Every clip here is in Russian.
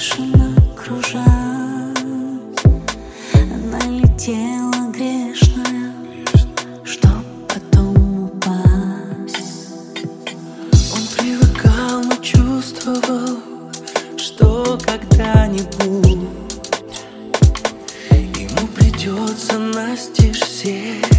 бешено кружась. Налетела грешная, чтоб потом упасть. Он привыкал, но чувствовал, что когда-нибудь Ему придется настежь всех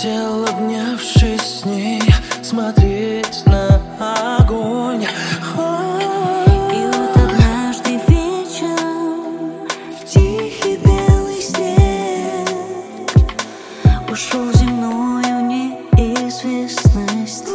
хотел, обнявшись с ней, смотреть на огонь. Ушел земную неизвестность.